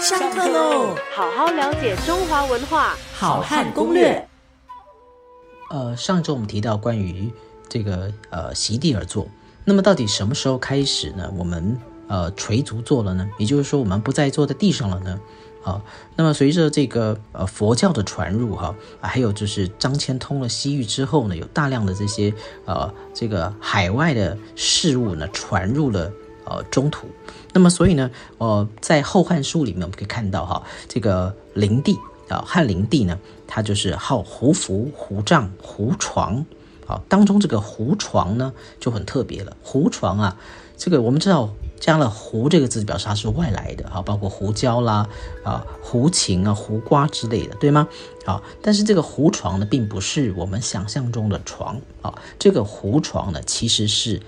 上课喽！好好了解中华文化，好汉攻略。呃，上周我们提到关于这个呃席地而坐，那么到底什么时候开始呢？我们呃垂足坐了呢？也就是说，我们不再坐在地上了呢？啊，那么随着这个呃佛教的传入哈，还有就是张骞通了西域之后呢，有大量的这些呃这个海外的事物呢传入了呃中土，那么所以呢，呃在《后汉书》里面我们可以看到哈，这个灵帝啊汉灵帝呢，他就是号胡服、胡帐、胡床，好，当中这个胡床呢就很特别了，胡床啊，这个我们知道。加了“胡”这个字，表示它是外来的，啊，包括胡椒啦，啊，胡琴啊，胡瓜之类的，对吗？好，但是这个胡床呢，并不是我们想象中的床啊，这个胡床呢，其实是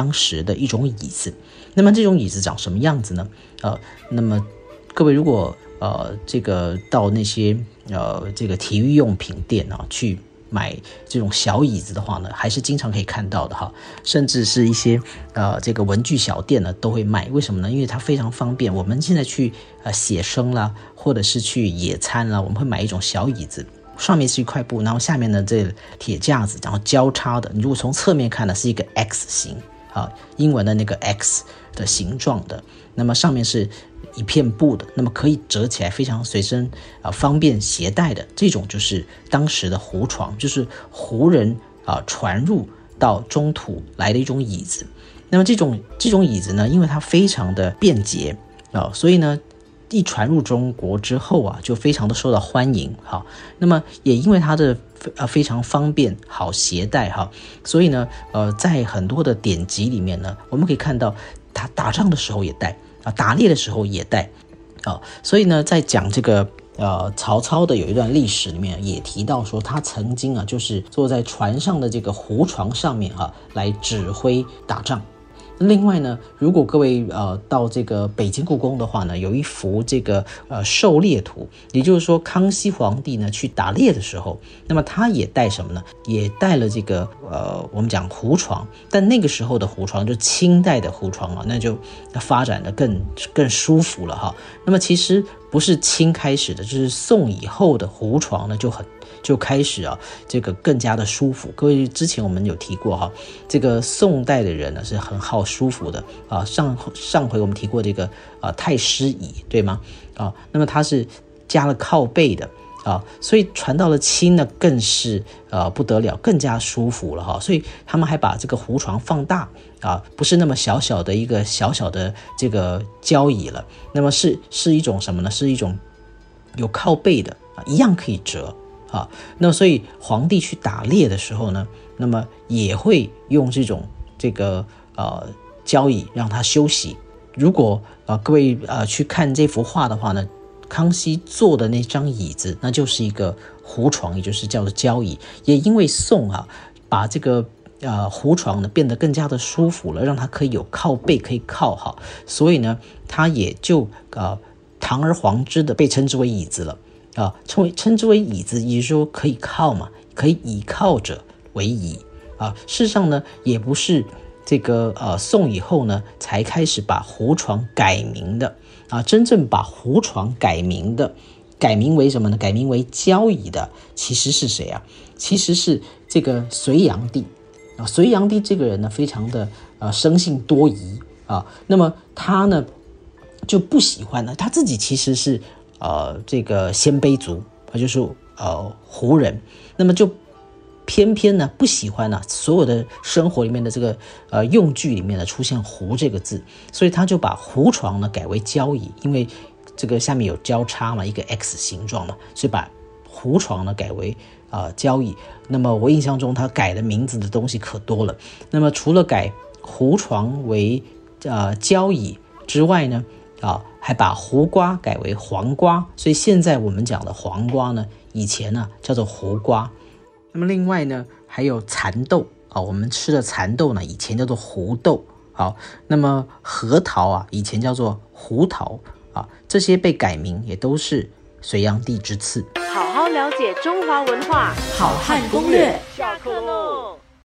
当时的一种椅子。那么这种椅子长什么样子呢？呃，那么各位如果呃这个到那些呃这个体育用品店啊去。买这种小椅子的话呢，还是经常可以看到的哈，甚至是一些呃这个文具小店呢都会卖。为什么呢？因为它非常方便。我们现在去呃写生啦，或者是去野餐啦，我们会买一种小椅子，上面是一块布，然后下面呢这铁架子，然后交叉的。你如果从侧面看呢，是一个 X 型啊，英文的那个 X 的形状的，那么上面是。一片布的，那么可以折起来，非常随身啊，方便携带的这种就是当时的胡床，就是胡人啊传入到中土来的一种椅子。那么这种这种椅子呢，因为它非常的便捷啊，所以呢一传入中国之后啊，就非常的受到欢迎。哈，那么也因为它的呃非常方便好携带哈，所以呢呃在很多的典籍里面呢，我们可以看到他打仗的时候也带。啊，打猎的时候也带，啊，所以呢，在讲这个呃曹操的有一段历史里面也提到说，他曾经啊就是坐在船上的这个胡床上面啊来指挥打仗。另外呢，如果各位呃到这个北京故宫的话呢，有一幅这个呃狩猎图，也就是说康熙皇帝呢去打猎的时候，那么他也带什么呢？也带了这个呃我们讲胡床，但那个时候的胡床就清代的胡床啊，那就发展的更更舒服了哈。那么其实不是清开始的，就是宋以后的胡床呢就很。就开始啊，这个更加的舒服。各位之前我们有提过哈，这个宋代的人呢是很好舒服的啊。上上回我们提过这个啊太师椅，对吗？啊，那么它是加了靠背的啊，所以传到了清呢更是呃不得了，更加舒服了哈。所以他们还把这个胡床放大啊，不是那么小小的一个小小的这个交椅了，那么是是一种什么呢？是一种有靠背的啊，一样可以折。啊，那所以皇帝去打猎的时候呢，那么也会用这种这个呃交椅让他休息。如果啊各位呃去看这幅画的话呢，康熙坐的那张椅子，那就是一个胡床，也就是叫做交椅。也因为宋啊把这个呃胡床呢变得更加的舒服了，让他可以有靠背可以靠哈，所以呢他也就呃堂而皇之的被称之为椅子了。啊，称为称之为椅子，也就是说可以靠嘛，可以倚靠着为椅啊。事实上呢，也不是这个呃宋以后呢才开始把胡床改名的啊。真正把胡床改名的，改名为什么呢？改名为交椅的，其实是谁啊？其实是这个隋炀帝啊。隋炀帝这个人呢，非常的呃生性多疑啊。那么他呢就不喜欢呢，他自己其实是。呃，这个鲜卑族，啊，就是呃胡人，那么就偏偏呢不喜欢呢所有的生活里面的这个呃用具里面呢出现“胡”这个字，所以他就把胡床呢改为交椅，因为这个下面有交叉嘛，一个 X 形状嘛，所以把胡床呢改为啊交椅。那么我印象中他改的名字的东西可多了，那么除了改胡床为呃交椅之外呢？啊，还把胡瓜改为黄瓜，所以现在我们讲的黄瓜呢，以前呢叫做胡瓜。那么另外呢，还有蚕豆啊，我们吃的蚕豆呢，以前叫做胡豆。好，那么核桃啊，以前叫做胡桃啊，这些被改名也都是隋炀帝之赐。好好了解中华文化，好汉攻略。下课喽。